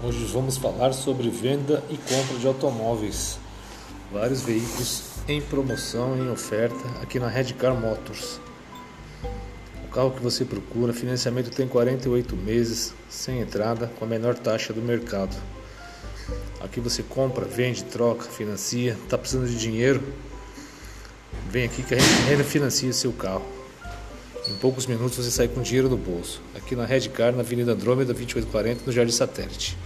Hoje vamos falar sobre venda e compra de automóveis. Vários veículos em promoção, em oferta aqui na Redcar Motors. O carro que você procura, financiamento tem 48 meses, sem entrada, com a menor taxa do mercado. Aqui você compra, vende, troca, financia. Está precisando de dinheiro? Vem aqui que a gente refinancia seu carro. Em poucos minutos você sai com dinheiro no bolso. Aqui na Redcar, na Avenida Andrômeda 2840, no Jardim Satélite.